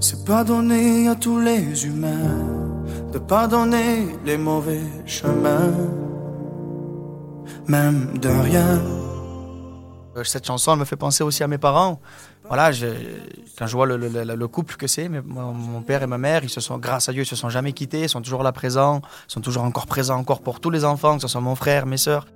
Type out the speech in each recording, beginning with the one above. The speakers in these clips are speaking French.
C'est pardonner à tous les humains de pardonner les mauvais chemins, même de rien. Euh, Cette chanson, elle me fait penser aussi à mes parents. Voilà, je- quand je vois le, le- le- le couple que c'est, mais mon, mon père et ma mère, ils se sont, grâce à Dieu, ils se sont jamais quittés, ils sont toujours là présents, ils sont toujours encore présents encore pour tous les enfants, que ce soit mon frère, mes sœurs.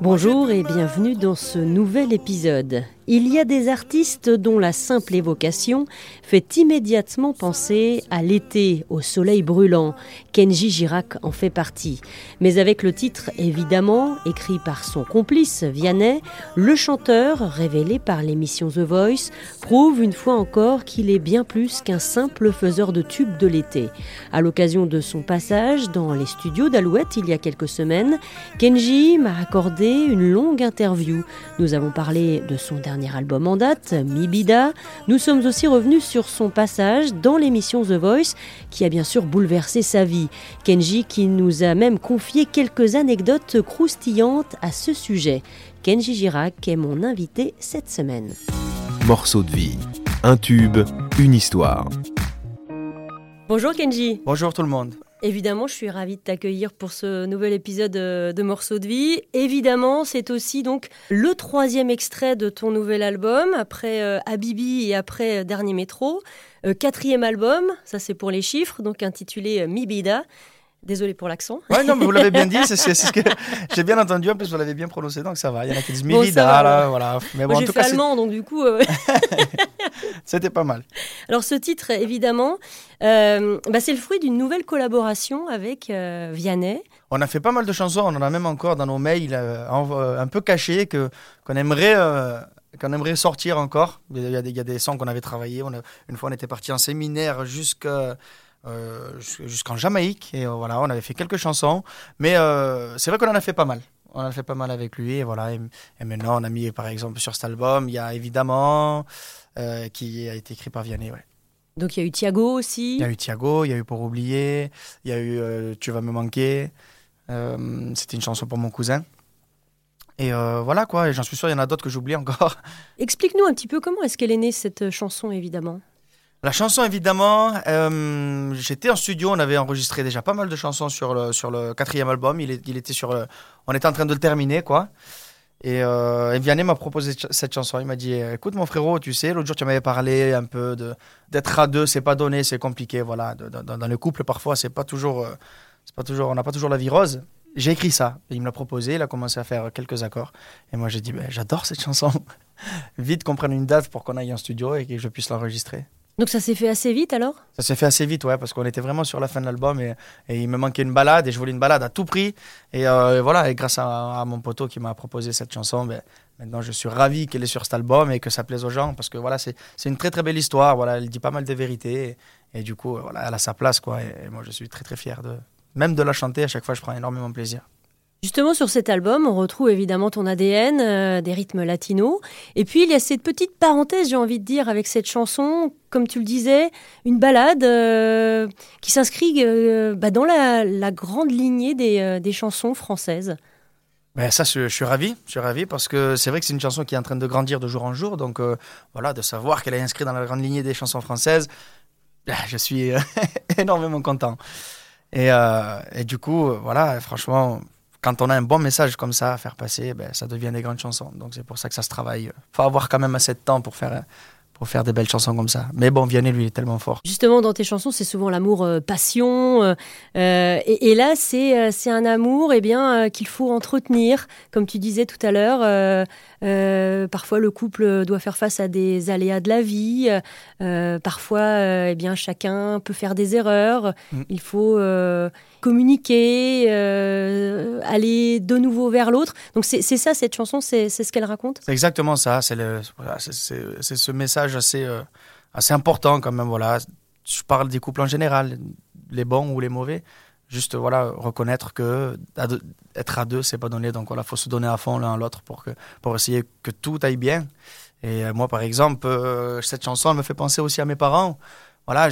Bonjour et bienvenue dans ce nouvel épisode. Il y a des artistes dont la simple évocation fait immédiatement penser à l'été, au soleil brûlant. Kenji Girac en fait partie. Mais avec le titre évidemment, écrit par son complice Vianney, le chanteur, révélé par l'émission The Voice, prouve une fois encore qu'il est bien plus qu'un simple faiseur de tubes de l'été. À l'occasion de son passage dans les studios d'Alouette il y a quelques semaines, Kenji m'a accordé une longue interview. Nous avons parlé de son dernier album en date, Mibida. Nous sommes aussi revenus sur son passage dans l'émission The Voice, qui a bien sûr bouleversé sa vie. Kenji qui nous a même confié quelques anecdotes croustillantes à ce sujet. Kenji Girac est mon invité cette semaine. Morceau de vie. Un tube, une histoire. Bonjour Kenji. Bonjour tout le monde. Évidemment, je suis ravie de t'accueillir pour ce nouvel épisode euh, de Morceaux de vie. Évidemment, c'est aussi donc le troisième extrait de ton nouvel album, après euh, Habibi et après euh, Dernier Métro. Euh, quatrième album, ça c'est pour les chiffres, donc intitulé Mibida. Désolé pour l'accent. Ouais, non, mais vous l'avez bien dit, c'est ce que j'ai bien entendu, en plus vous l'avez bien prononcé, donc ça va. Il y en a qui disent Bon, Mivida, là, voilà. Mais bon, Moi en tout fait cas, allemand, donc du coup... euh, c'était pas mal. Alors ce titre, évidemment, euh, bah, c'est le fruit d'une nouvelle collaboration avec euh, Vianney. On a fait pas mal de chansons, on en a même encore dans nos mails euh, un peu cachés qu'on aimerait qu'on aimerait sortir encore. Il y a des, il y a des sons qu'on avait travaillés. On a- une fois, on était parti en séminaire jusqu'à euh, jus- jusqu'en Jamaïque et euh, voilà, on avait fait quelques chansons. Mais euh, c'est vrai qu'on en a fait pas mal. On en a fait pas mal avec lui et voilà. Et, et maintenant, on a mis par exemple sur cet album, il y a évidemment qui a été écrit par Vianney. Ouais. Donc il y a eu Thiago aussi. Il y a eu Thiago, il y a eu Pour oublier, il y a eu Tu vas me manquer. C'était une chanson pour mon cousin. Et euh, voilà quoi, et j'en suis sûr, il y en a d'autres que j'oublie encore. Explique-nous un petit peu comment est-ce qu'elle est née cette chanson, évidemment. La chanson, évidemment, euh, j'étais en studio, on avait enregistré déjà pas mal de chansons sur le, sur le quatrième album. Il, il était sur on était en train de le terminer, quoi. Et, euh, Vianney m'a proposé cette chanson. Il m'a dit Écoute, mon frérot, tu sais, l'autre jour, tu m'avais parlé un peu de- d'être à deux, c'est pas donné, c'est compliqué. Voilà. Dans, le couple, parfois, c'est pas euh, pas toujours, on n'a pas toujours la vie rose. J'ai écrit ça. Il me l'a proposé, il a commencé à faire quelques accords. Et moi, j'ai dit Ben, J'adore cette chanson. Vite qu'on prenne une date pour qu'on aille en studio et que je puisse l'enregistrer. Donc ça s'est fait assez vite alors? Ça s'est fait assez vite, ouais, parce qu'on était vraiment sur la fin de l'album et, il me manquait une balade et je voulais une balade à tout prix. Et euh, voilà, et grâce à, mon poteau qui m'a proposé cette chanson, ben, maintenant je suis ravi qu'elle est sur cet album et que ça plaise aux gens parce que voilà, c'est une très très belle histoire. Voilà, elle dit pas mal de vérités et, et du coup, voilà, elle a sa place, quoi. Et, moi, je suis très très fier de même de la chanter. À chaque fois, je prends énormément plaisir. Justement, sur cet album, on retrouve évidemment ton ADN, euh, des rythmes latinos. Et puis, il y a cette petite parenthèse, j'ai envie de dire, avec cette chanson, comme tu le disais, une balade euh, qui s'inscrit euh, bah, dans la, grande lignée des, chansons françaises. Ben ça, je, suis ravi, je suis ravi parce que c'est vrai que c'est une chanson qui est en train de grandir de jour en jour. Donc voilà, de savoir qu'elle est inscrite dans la grande lignée des chansons françaises, ben, je suis énormément content. Et, et du coup, voilà, franchement, quand on a un bon message comme ça à faire passer, ben, ça devient des grandes chansons. Donc c'est pour ça que ça se travaille. faut avoir quand même assez de temps pour faire, pour faire des belles chansons comme ça. Mais bon, Vianney, lui, est tellement fort. Justement, dans tes chansons, c'est souvent l'amour euh, passion. euh, euh, et, là, c'est un amour eh bien qu'il faut entretenir. Comme tu disais tout à l'heure, euh, euh, parfois le couple doit faire face à des aléas de la vie. euh, parfois, euh, eh bien, chacun peut faire des erreurs. Mm. Il faut euh, communiquer, euh, aller de nouveau vers l'autre. Donc c'est ça, cette chanson, c'est ce qu'elle raconte? C'est exactement ça. C'est voilà, ce message assez, euh, assez important quand même. Voilà. Je parle des couples en général, les bons ou les mauvais. Juste voilà, reconnaître que à deux- être à deux, c'est pas donné. Donc voilà, faut se donner à fond l'un à l'autre pour que pour essayer que tout aille bien. Et euh, moi, par exemple, euh, cette chanson, elle me fait penser aussi à mes parents. Voilà,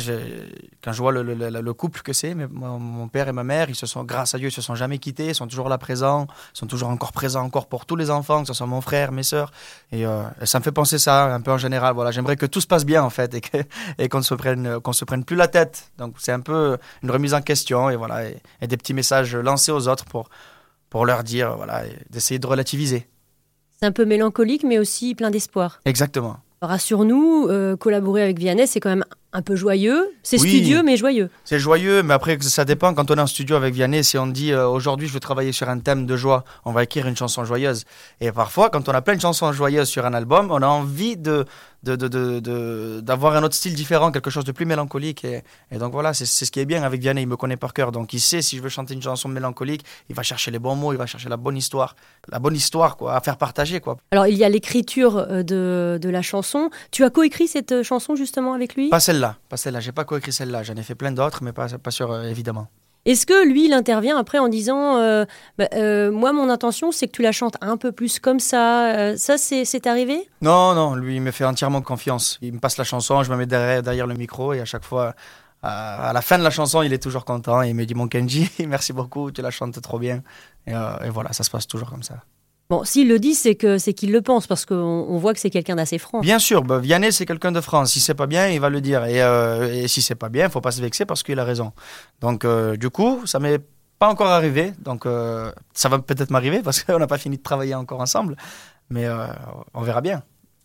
quand je vois le, le, le couple que c'est, mon, mon, père et ma mère, ils se sont, grâce à Dieu, ils se sont jamais quittés, ils sont toujours là présents, ils sont toujours encore présents encore pour tous les enfants, que ce soit mon frère, mes sœurs. Et, euh, ça me fait penser ça un peu en général. Voilà, j'aimerais que tout se passe bien en fait et qu'on et qu'on se prenne qu'on se prenne plus la tête. Donc c'est un peu une remise en question et voilà et, et, des petits messages lancés aux autres pour pour leur dire voilà d'essayer de relativiser. C'est un peu mélancolique mais aussi plein d'espoir. Exactement. Rassure-nous, euh, collaborer avec Vianney, c'est quand même un peu joyeux. C'est studieux, mais joyeux. C'est joyeux, mais après, ça dépend. Quand on est en studio avec Vianney, si on dit euh, aujourd'hui, je veux travailler sur un thème de joie, on va écrire une chanson joyeuse. Et parfois, quand on a plein de chansons joyeuses sur un album, on a envie de, d'avoir de, de, de, un autre style différent, quelque chose de plus mélancolique. Et, et donc voilà, c'est ce qui est bien avec Vianney, il me connaît par cœur. Donc il sait si je veux chanter une chanson mélancolique, il va chercher les bons mots, il va chercher la bonne histoire, la bonne histoire quoi, à faire partager. Quoi. Alors il y a l'écriture euh, de, de la chanson. Tu as coécrit cette euh, chanson justement avec lui? Pas celle-là, pas celle-là. J'ai pas coécrit celle-là. J'en ai fait plein d'autres, mais pas, pas sûr, euh, évidemment. Est-ce que lui, il intervient après en disant euh, bah, euh, Moi, mon intention, c'est que tu la chantes un peu plus comme ça euh, Ça, c'est arrivé? Non, non, lui, il me fait entièrement confiance. Il me passe la chanson, je me mets derrière, derrière le micro et à chaque fois, à, la fin de la chanson, il est toujours content il me dit Mon Kenji, merci beaucoup, tu la chantes trop bien. Et voilà, ça se passe toujours comme ça. S'il le dit, c'est que c'est qu'il le pense, parce qu'on on voit que c'est quelqu'un d'assez franc. Bien sûr, bah, Vianney, c'est quelqu'un de franc. Si c'est pas bien, il va le dire. Et, euh, si c'est pas bien, il faut pas se vexer parce qu'il a raison. Donc, euh, du coup, ça m'est pas encore arrivé. Donc, euh, ça va peut-être m'arriver parce qu'on n'a pas fini de travailler encore ensemble. Mais on verra bien.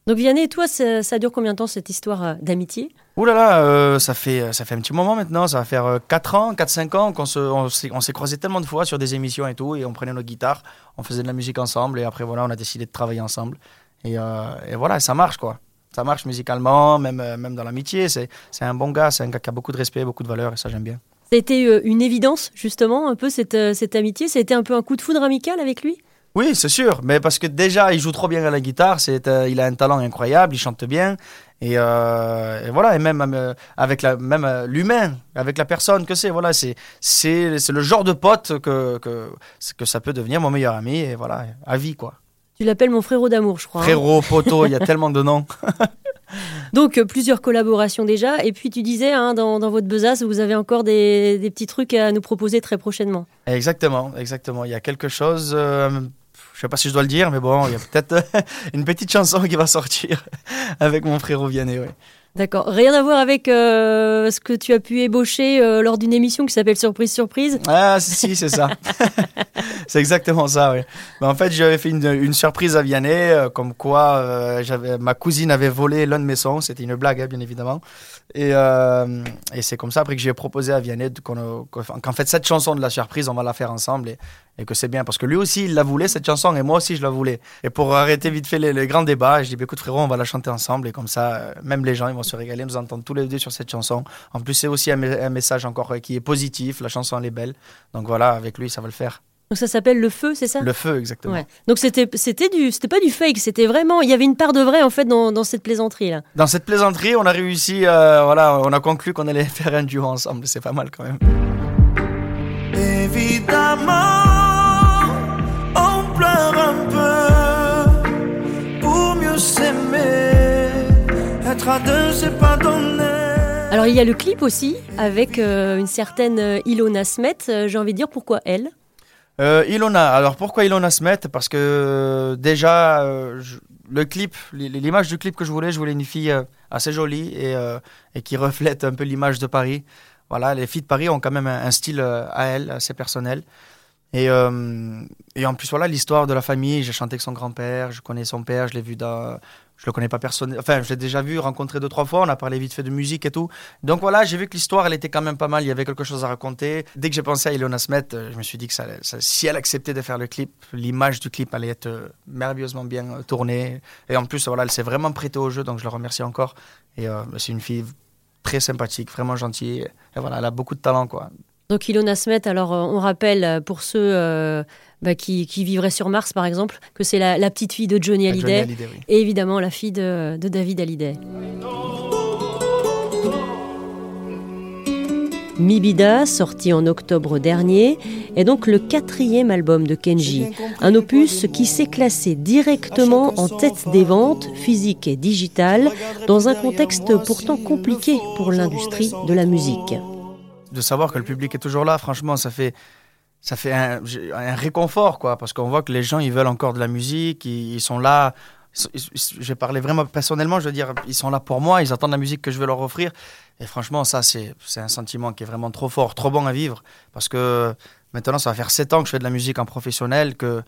Donc Vianney, toi, ça, ça, dure combien de temps cette histoire euh, d'amitié? Ouh là là, euh, ça, fait, ça fait un petit moment maintenant, ça va faire 4 euh, ans, 4-5 ans qu'on se, on s'est croisés tellement de fois sur des émissions et tout, et on prenait nos guitares, on faisait de la musique ensemble, et après voilà, on a décidé de travailler ensemble. Et, euh, et voilà, ça marche quoi. Ça marche musicalement, même, euh, même dans l'amitié. C'est un bon gars, c'est un gars qui a beaucoup de respect, beaucoup de valeur, et ça j'aime bien. Ça a été une évidence, justement, un peu cette, cette amitié? Ça a été un peu un coup de foudre amical avec lui? Oui, c'est sûr, mais parce que déjà, il joue trop bien à la guitare, c'est, euh, il a un talent incroyable, il chante bien, et, euh, et voilà, et même euh, avec la, même l'humain, avec la personne que c'est, voilà, c'est, c'est, c'est le genre de pote que, que, que ça peut devenir mon meilleur ami, et voilà, à vie, quoi. Tu l'appelles mon frérot d'amour, je crois. hein. Frérot, poteau, il y a tellement de noms. Donc plusieurs collaborations déjà. Et puis tu disais, hein, dans, dans, votre besace, vous avez encore des, des, petits trucs à nous proposer très prochainement. Exactement, exactement. Il y a quelque chose. Euh, je sais pas si je dois le dire, mais bon, il y a peut-être une petite chanson qui va sortir avec mon frérot Vianney. Ouais. D'accord. Rien à voir avec euh, ce que tu as pu ébaucher euh, lors d'une émission qui s'appelle Surprise Surprise. Ah si, c'est ça. c'est exactement ça, oui. En fait, j'avais fait une, surprise à Vianney, euh, comme quoi euh, ma cousine avait volé l'un de mes sons. C'était une blague, hein, bien évidemment. Et, euh, et c'est comme ça après que j'ai proposé à Vianney qu'en qu fait cette chanson de la surprise, on va la faire ensemble et, que c'est bien parce que lui aussi il la voulait cette chanson et moi aussi je la voulais. Et pour arrêter vite fait les, grands débats, je dis bah, écoute frérot, on va la chanter ensemble et comme ça, même les gens ils vont se régaler, nous entendre tous les deux sur cette chanson. En plus c'est aussi un message encore qui est positif, la chanson elle est belle. Donc voilà, avec lui ça va le faire. Donc ça s'appelle le feu, c'est ça? Le feu, exactement. Ouais. Donc c'était c'était du c'était pas du fake, c'était vraiment il y avait une part de vrai en fait dans, dans cette plaisanterie là. Dans cette plaisanterie, on a réussi euh, voilà, on a conclu qu'on allait faire un duo ensemble, c'est pas mal quand même. Évidemment, on pleure un peu pour mieux s'aimer. Être à deux, c'est pas donné. Alors il y a le clip aussi avec euh, une certaine Ilona Smet, euh, j'ai envie de dire pourquoi elle? Euh, Ilona, alors pourquoi Ilona Smet? Parce que euh, déjà, euh, le clip, l'image du clip que je voulais, je voulais une fille euh, assez jolie et, qui reflète un peu l'image de Paris. Voilà, les filles de Paris ont quand même un, style à elles, assez personnel. Et en plus, voilà, l'histoire de la famille, j'ai chanté avec son grand-père, je connais son père, je l'ai vu dans... Je le connais pas personnellement, enfin, je l'ai déjà vu, rencontré deux, trois fois, on a parlé vite fait de musique et tout. Donc voilà, j'ai vu que l'histoire, elle était quand même pas mal, il y avait quelque chose à raconter. Dès que j'ai pensé à Ilona Smet, je me suis dit que si elle acceptait de faire le clip, l'image du clip allait être merveilleusement bien tournée. Et en plus, voilà, elle s'est vraiment prêtée au jeu, donc je la remercie encore. Et euh, c'est une fille très sympathique, vraiment gentille. Et voilà, elle a beaucoup de talent, quoi. Donc Ilona Smet, alors on rappelle pour ceux euh, bah, qui, qui, vivraient sur Mars par exemple, que c'est la, la, petite fille de Johnny Hallyday, Johnny Hallyday oui. et évidemment la fille de, de David Hallyday. Mibida, sorti en octobre dernier, est donc le quatrième album de Kenji, un opus qui s'est classé directement en tête des ventes physiques et digitales dans un contexte pourtant compliqué pour l'industrie de la musique. De savoir que le public est toujours là, franchement, ça fait ça fait un, réconfort, quoi, parce qu'on voit que les gens, ils veulent encore de la musique, ils, sont là je vais parler vraiment personnellement, je veux dire, ils sont là pour moi, ils attendent la musique que je vais leur offrir. Et franchement, ça, c'est un sentiment qui est vraiment trop fort, trop bon à vivre. Parce que maintenant, ça va faire 7 ans que je fais de la musique en professionnel, que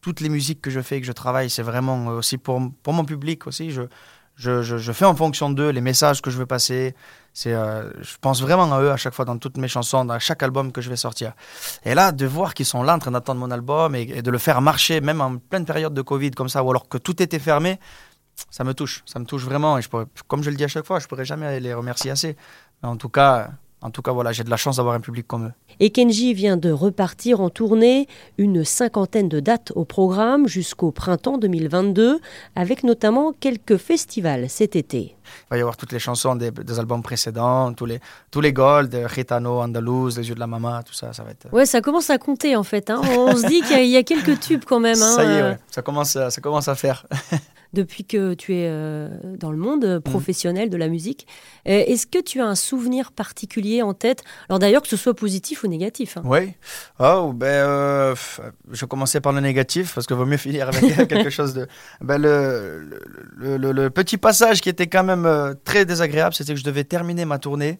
toutes les musiques que je fais et que je travaille, c'est vraiment aussi pour, mon public aussi. Je, fais en fonction d'eux les messages que je veux passer. C'est, euh, je pense vraiment à eux à chaque fois dans toutes mes chansons, dans chaque album que je vais sortir. Et là, de voir qu'ils sont là en train d'attendre mon album et, de le faire marcher, même en pleine période de Covid comme ça, ou alors que tout était fermé, ça me touche. Ça me touche vraiment. Et je pourrais, comme je le dis à chaque fois, je pourrais jamais les remercier assez. Mais en tout cas, en tout cas, voilà, j'ai de la chance d'avoir un public comme eux. Et Kenji vient de repartir en tournée, une cinquantaine de dates au programme jusqu'au printemps 2022, avec notamment quelques festivals cet été. Il va y avoir toutes les chansons des, albums précédents, tous les, tous les Gold, Gitano, Andalouse, Les yeux de la Mama, tout ça, ça va être... Ouais, ça commence à compter en fait. Hein. On se dit qu'il y, a quelques tubes quand même. Hein. Ça y est, ouais. ça, commence, ça commence à faire. depuis que tu es euh, dans le monde euh, professionnel de la musique. Euh, est-ce que tu as un souvenir particulier en tête? Alors d'ailleurs, que ce soit positif ou négatif. Hein. Oui. Oh, ben, je commençais par le négatif parce qu'il vaut mieux finir avec quelque chose de. Ben, le, le, le, petit passage qui était quand même très désagréable, c'était que je devais terminer ma tournée.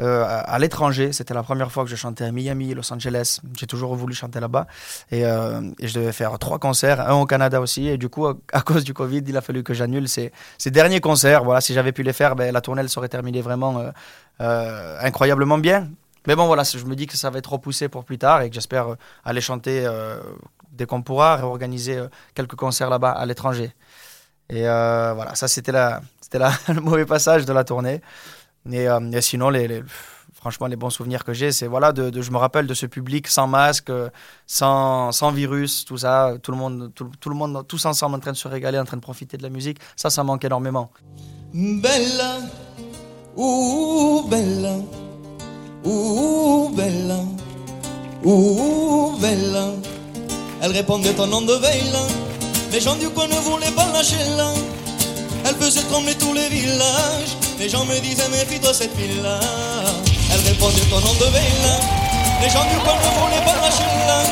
Euh, à, l'étranger. C'était la première fois que je chantais à Miami, Los Angeles. J'ai toujours voulu chanter là-bas. Et, euh, je devais faire trois concerts, un au Canada aussi. Et du coup, à, cause du Covid, il a fallu que j'annule ces, derniers concerts. Voilà, si j'avais pu les faire, ben, la tournée elle serait terminée vraiment euh, incroyablement bien. Mais bon, voilà, je me dis que ça va être repoussé pour plus tard et que j'espère aller chanter dès qu'on pourra, réorganiser quelques concerts là-bas à l'étranger. Et voilà, ça c'était le mauvais passage de la tournée. Et, euh, sinon, les, franchement, les bons souvenirs que j'ai, c'est voilà, je me rappelle de ce public sans masque, sans, sans virus, tout ça, tout le monde, tout, le monde, tous ensemble en train de se régaler, en train de profiter de la musique. Ça, ça manque énormément. Bella, ouh, bella, ouh, bella, ouh, bella. Elle répondait ton nom de veille, du coin ne voulaient pas lâcher là. Elle faisait trembler tous les villages. Les gens me disaient, méfie-toi cette fille-là. Elle répondait ton nom de veille. Les gens du coin ne voulaient pas lâcher là.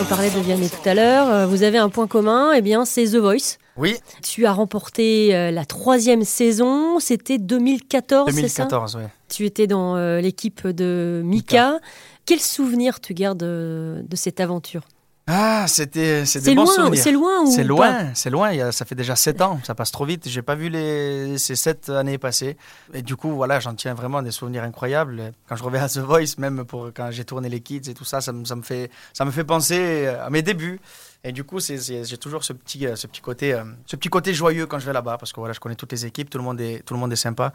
On parlait de Vianney tout à l'heure. Euh, vous avez un point commun, et eh bien, c'est The Voice. Oui. Tu as remporté euh, la troisième saison. C'était 2014, 2014, oui. Tu étais dans euh, l'équipe de Mika. Quel souvenir tu gardes de cette aventure? Ah, c'était c'est des bons loin, C'est loin C'est loin, c'est loin. ça fait déjà sept ans. Ça passe trop vite. J'ai pas vu les, ces sept années passer. Et du coup, voilà, j'en tiens vraiment des souvenirs incroyables. Quand je reviens à The Voice, même pour quand j'ai tourné les Kids et tout ça, ça, me, ça me fait ça me fait penser à mes débuts. Et du coup, j'ai toujours ce petit, ce petit côté, euh, ce petit côté joyeux quand je vais là-bas, parce que voilà, je connais toutes les équipes, tout le monde est, tout le monde est sympa.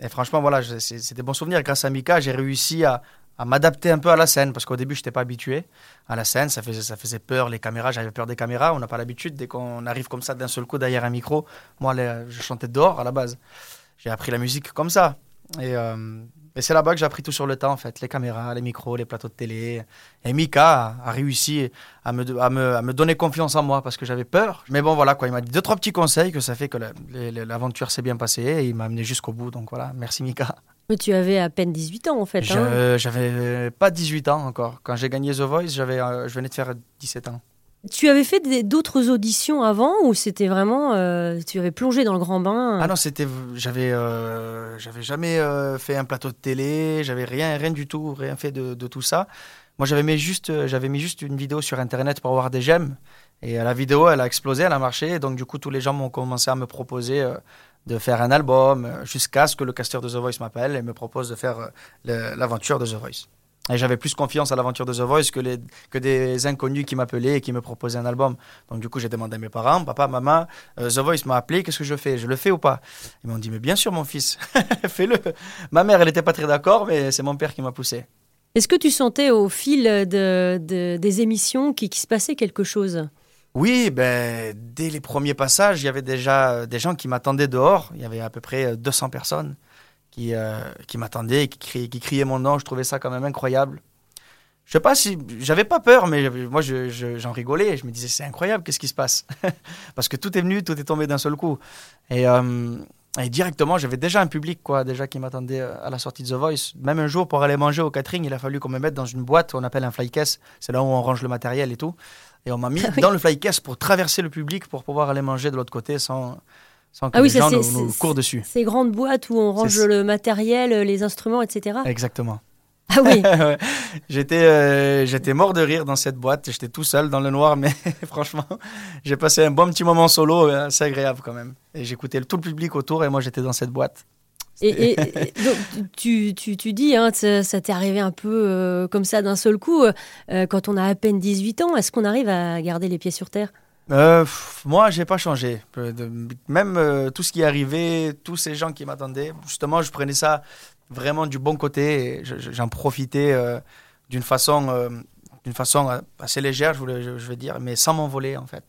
Et franchement, voilà, c'est des bons souvenirs. Grâce à Mika, j'ai réussi à, à m'adapter un peu à la scène parce qu'au début je n'étais pas habitué à la scène. Ça faisait ça faisait peur les caméras j'avais peur des caméras. On n'a pas l'habitude. Dès qu'on arrive comme ça d'un seul coup derrière un micro moi je chantais dehors à la base. J'ai appris la musique comme ça. Et, euh, c'est là-bas que j'ai appris tout sur le temps en fait. Les caméras les micros les plateaux de télé. Et Mika a, réussi à me, à, me, à me donner confiance en moi parce que j'avais peur. Mais bon voilà quoi. Il m'a dit deux trois petits conseils que ça fait que l'aventure s'est bien passée et il m'a amené jusqu'au bout. Donc voilà. Merci Mika mais tu avais à peine 18 ans en fait. Hein j'avais pas 18 ans encore. Quand j'ai gagné The Voice, j'avais, euh, je venais de faire 17 ans. Tu avais fait d'autres auditions avant ou c'était vraiment euh, tu avais plongé dans le grand bain Ah non, c'était j'avais euh, j'avais jamais fait un plateau de télé, j'avais rien rien du tout, rien fait de, de tout ça. Moi, j'avais mis juste j'avais mis juste une vidéo sur internet pour avoir des j'aime et la vidéo, elle a explosé, elle a marché donc du coup tous les gens m'ont commencé à me proposer de faire un album euh, jusqu'à ce que le casteur de The Voice m'appelle et me propose de faire euh, l'aventure de The Voice. Et j'avais plus confiance à l'aventure de The Voice que, les, que des inconnus qui m'appelaient et qui me proposaient un album. Donc du coup, j'ai demandé à mes parents, papa, maman, euh, The Voice m'a appelé, qu'est-ce que je fais? Je le fais ou pas? Ils m'ont dit, mais bien sûr mon fils, fais-le. Ma mère, elle n'était pas très d'accord, mais c'est mon père qui m'a poussé. Est-ce que tu sentais au fil de, des émissions qu'il qui se passait quelque chose? Oui, ben, dès les premiers passages, il y avait déjà euh, des gens qui m'attendaient dehors. Il y avait à peu près 200 euh, personnes qui, euh, qui m'attendaient, qui, qui criaient mon nom. Je trouvais ça quand même incroyable. Je sais pas si j'avais pas peur, mais moi je- je- j'en rigolais. Je me disais c'est incroyable, qu'est-ce qui se passe? Parce que tout est venu, tout est tombé d'un seul coup. Et, directement, j'avais déjà un public quoi, déjà qui m'attendait à la sortie de The Voice. Même un jour pour aller manger au catering, il a fallu qu'on me mette dans une boîte qu'on appelle un fly case. C'est là où on range le matériel et tout. Et on m'a mis Ah oui. dans le fly case pour traverser le public pour pouvoir aller manger de l'autre côté sans, sans que Ah oui, les gens c'est- nous, nous c'est- courent dessus. Ces grandes boîtes où on range C'est- le matériel, les instruments, etc. Exactement. Ah oui, j'étais euh, j'étais mort de rire dans cette boîte. J'étais tout seul dans le noir, mais franchement, j'ai passé un bon petit moment solo, euh, assez agréable quand même. Et j'écoutais tout le public autour et moi j'étais dans cette boîte. Et, et- et donc, tu, tu, tu dis, hein, ça, ça t'est arrivé un peu euh, comme ça d'un seul coup, euh, quand on a à peine 18 ans, est-ce qu'on arrive à garder les pieds sur terre? Euh, moi, j'ai pas changé. Euh, même euh, tout ce qui est arrivé, tous ces gens qui m'attendaient, justement, je prenais ça vraiment du bon côté. je- J'en profitais euh, d'une façon, euh, d'une façon euh, assez légère, je, voulais, je, je veux dire, mais sans m'envoler en fait.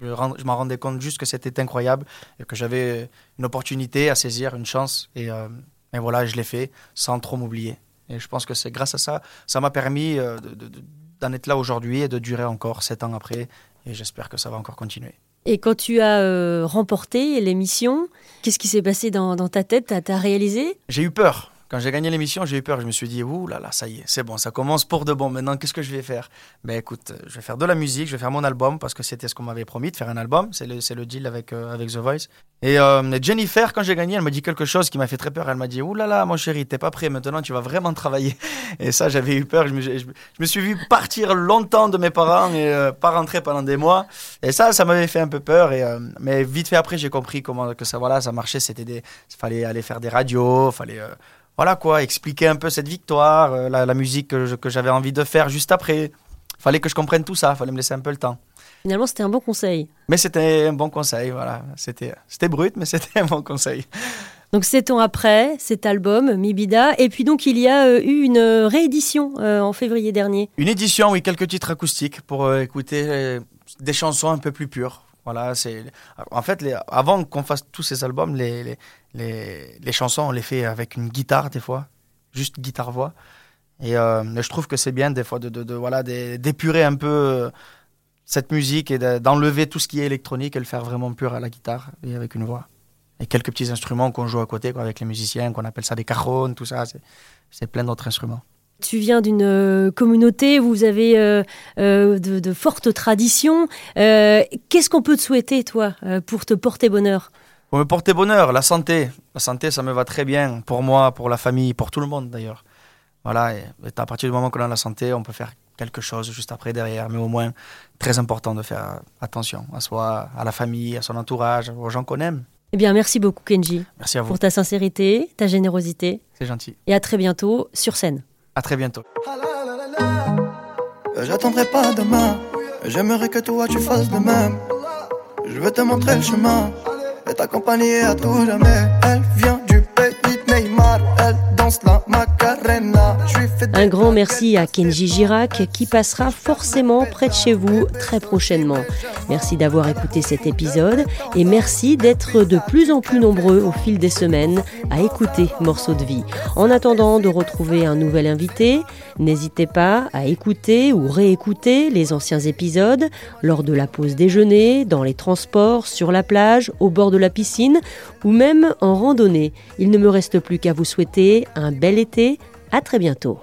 Je m'en rendais compte juste que c'était incroyable et que j'avais une opportunité à saisir, une chance. Et, euh, et voilà, je l'ai fait sans trop m'oublier. Et je pense que c'est grâce à ça, ça m'a permis euh, de- de- de- d'en être là aujourd'hui et de durer encore sept ans après. Et j'espère que ça va encore continuer. Et quand tu as euh, remporté l'émission, qu'est-ce qui s'est passé dans, dans ta tête? T'as t'as réalisé? J'ai eu peur. Quand j'ai gagné l'émission, j'ai eu peur. Je me suis dit, ouh là là, ça y est, c'est bon, ça commence pour de bon. Maintenant, qu'est-ce que je vais faire? Ben écoute, je vais faire de la musique, je vais faire mon album parce que c'était ce qu'on m'avait promis de faire un album. C'est le, c'est le deal avec, euh, avec The Voice. Et euh, Jennifer, quand j'ai gagné, elle m'a dit quelque chose qui m'a fait très peur. Elle m'a dit, ouh là là, mon chéri, t'es pas prêt. Maintenant, tu vas vraiment travailler. Et ça, j'avais eu peur. Je me, suis vu partir longtemps de mes parents et euh, pas rentrer pendant des mois. Et ça, ça m'avait fait un peu peur. Et, euh, mais vite fait après, j'ai compris comment que ça, voilà, ça marchait. C'était fallait aller faire des radios, fallait euh, voilà quoi, expliquer un peu cette victoire, euh, la, la musique que, j'avais envie de faire juste après. Fallait que je comprenne tout ça, fallait me laisser un peu le temps. Finalement, c'était un bon conseil. Mais c'était un bon conseil, voilà. C'était, c'était brut, mais c'était un bon conseil. Donc, sept ans après, cet album, Mibida. Et puis, donc, il y a euh, eu une euh, réédition euh, en février dernier. Une édition, oui, quelques titres acoustiques pour euh, écouter des chansons un peu plus pures. Voilà, c'est. En fait, avant qu'on fasse tous ces albums, les, les, les, chansons, on les fait avec une guitare des fois, juste guitare-voix. Et euh, je trouve que c'est bien des fois de, de, de- voilà d'é- d'épurer un peu euh, cette musique et de- d'enlever tout ce qui est électronique et le faire vraiment pur à la guitare et avec une voix. Et quelques petits instruments qu'on joue à côté quoi, avec les musiciens, qu'on appelle ça des cajones, tout ça. C'est plein d'autres instruments. Tu viens d'une euh, communauté, vous avez euh, euh, de, de fortes traditions. Euh, Qu'est-ce qu'on peut te souhaiter, toi, pour te porter bonheur? Pour me porter bonheur, la santé. La santé, ça me va très bien. Pour moi, pour la famille, pour tout le monde d'ailleurs. Voilà, et à partir du moment qu'on a la santé, on peut faire quelque chose juste après, derrière. Mais au moins, très important de faire attention à soi, à la famille, à son entourage, aux gens qu'on aime. Eh bien, merci beaucoup, Kenji, Merci à vous, pour ta sincérité, ta générosité. c'est gentil. Et à très bientôt sur scène. À très bientôt. Euh, J'attendrai pas demain. J'aimerais que toi tu fasses de même. Je veux te montrer le chemin et t'accompagner à tout jamais. Un grand merci à Kenji Girac qui passera forcément près de chez vous très prochainement. Merci d'avoir écouté cet épisode et merci d'être de plus en plus nombreux au fil des semaines à écouter Morceaux de vie. En attendant de retrouver un nouvel invité, n'hésitez pas à écouter ou réécouter les anciens épisodes lors de la pause déjeuner, dans les transports, sur la plage, au bord de la piscine ou même en randonnée. Il ne me reste plus qu'à vous souhaiter un bel été. À très bientôt.